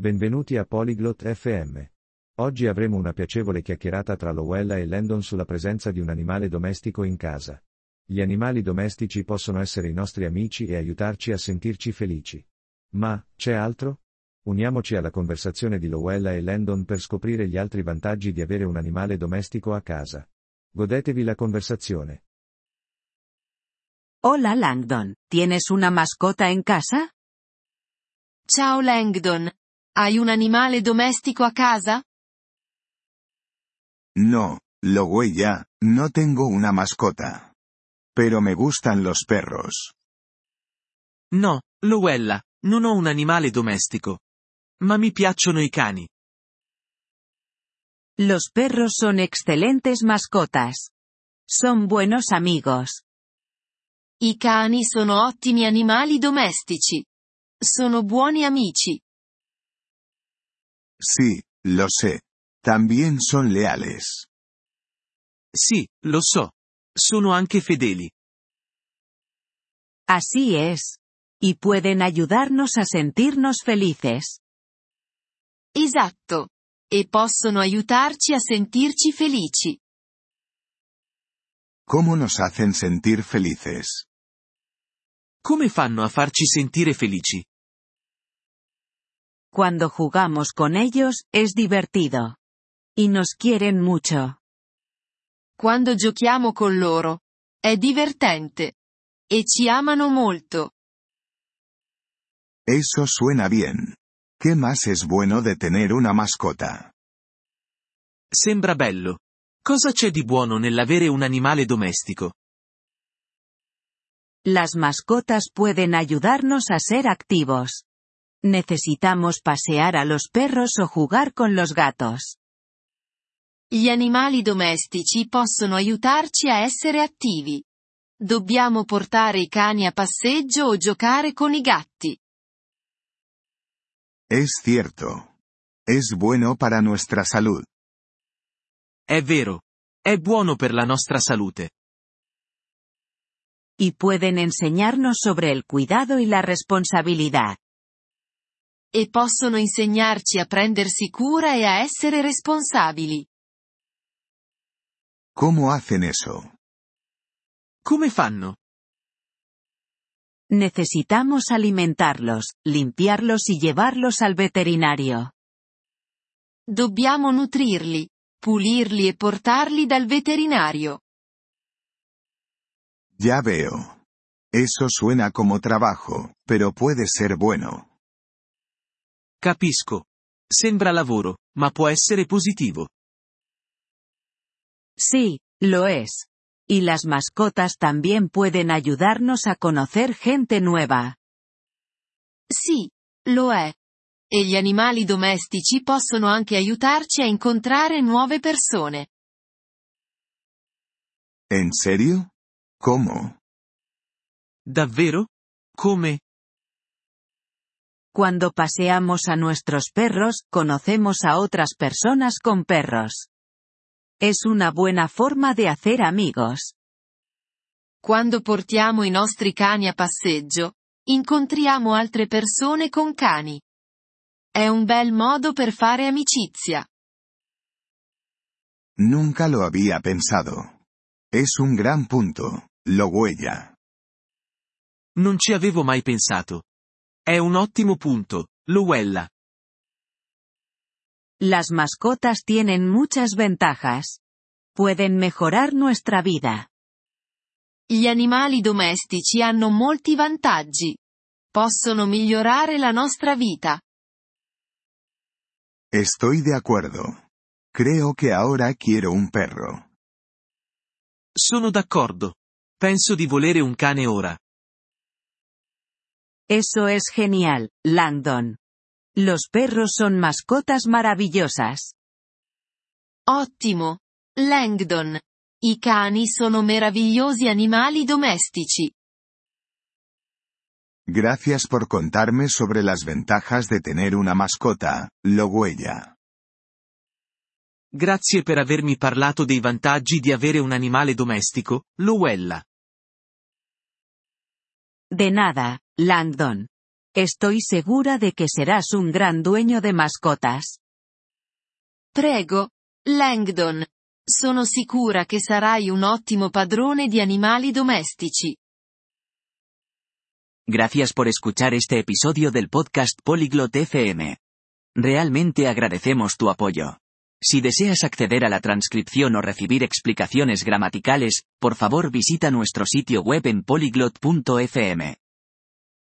Benvenuti a Polyglot FM. Oggi avremo una piacevole chiacchierata tra Lowella e Landon sulla presenza di un animale domestico in casa. Gli animali domestici possono essere i nostri amici e aiutarci a sentirci felici. Ma, c'è altro? Uniamoci alla conversazione di Lowella e Landon per scoprire gli altri vantaggi di avere un animale domestico a casa. Godetevi la conversazione. Hola Langdon, ¿tienes una mascota en casa? Ciao Langdon. Hai un animale domestico a casa? No, lo huella, no tengo una mascota. Pero me gustan los perros. No, Lowella, non ho un animale domestico. Ma mi piacciono i cani. Los perros son excelentes mascotas. Son buenos amigos. I cani sono ottimi animali domestici. Sono buoni amici. Sí, lo sé. También son leales. Sì, lo so. Sono anche fedeli. Así es. Y pueden ayudarnos a sentirnos felices. Esatto. E possono aiutarci a sentirci felici. ¿Cómo nos hacen sentir felices? Come fanno a farci sentire felici? Cuando jugamos con ellos, es divertido. Y nos quieren mucho. Quando giochiamo con loro. È divertente. E ci amano molto. Eso suena bien. ¿Qué más es bueno de tener una mascota? Sembra bello. Cosa c'è di buono nell'avere un animale domestico? Las mascotas pueden ayudarnos a ser activos. Necesitamos pasear a los perros o jugar con los gatos. Gli animali domestici possono aiutarci a essere attivi. Dobbiamo portare i cani a passeggio o giocare con i gatti. Es cierto. Es bueno para nuestra salud. È vero. È buono per la nostra salute. Y pueden enseñarnos sobre el cuidado y la responsabilidad. E possono insegnarci a prendersi cura e a essere responsabili. ¿Cómo hacen eso? Come fanno? Necesitamos alimentarlos, limpiarlos y llevarlos al veterinario. Dobbiamo nutrirli, pulirli e portarli dal veterinario. Ya veo. Eso suena como trabajo, pero puede ser bueno. Capisco. Sembra lavoro, ma può essere positivo. Sí, lo es. Y las mascotas también pueden ayudarnos a conocer gente nueva. Sì, lo è. E gli animali domestici possono anche aiutarci a incontrare nuove persone. ¿En serio? ¿Cómo? Davvero? Come? Cuando paseamos a nuestros perros, conocemos a otras personas con perros. Es una buena forma de hacer amigos. Quando portiamo i nostri cani a passeggio, incontriamo altre persone con cani. È un bel modo per fare amicizia. Nunca lo había pensado. Es un gran punto, lo huella. Non ci avevo mai pensato. È un ottimo punto, Lowella. Las mascotas tienen muchas ventajas. Pueden mejorar nuestra vida. Gli animali domestici hanno molti vantaggi. Possono migliorare la nostra vita. Estoy de acuerdo. Creo que ahora quiero un perro. Sono d'accordo. Penso di volere un cane ora. Eso es genial, Langdon. Los perros son mascotas maravillosas. Ottimo. Langdon. I cani sono meravigliosi animali domestici. Gracias por contarme sobre las ventajas de tener una mascota, lo huella. Grazie per avermi parlato dei vantaggi di avere un animale domestico, Lowella. De nada, Langdon. Estoy segura de que serás un gran dueño de mascotas. Prego, Langdon. Sono sicura che sarai un ottimo padrone di animali domestici. Gracias por escuchar este episodio del podcast Polyglot FM. Realmente agradecemos tu apoyo. Si deseas acceder a la transcripción o recibir explicaciones gramaticales, por favor visita nuestro sitio web en polyglot.fm.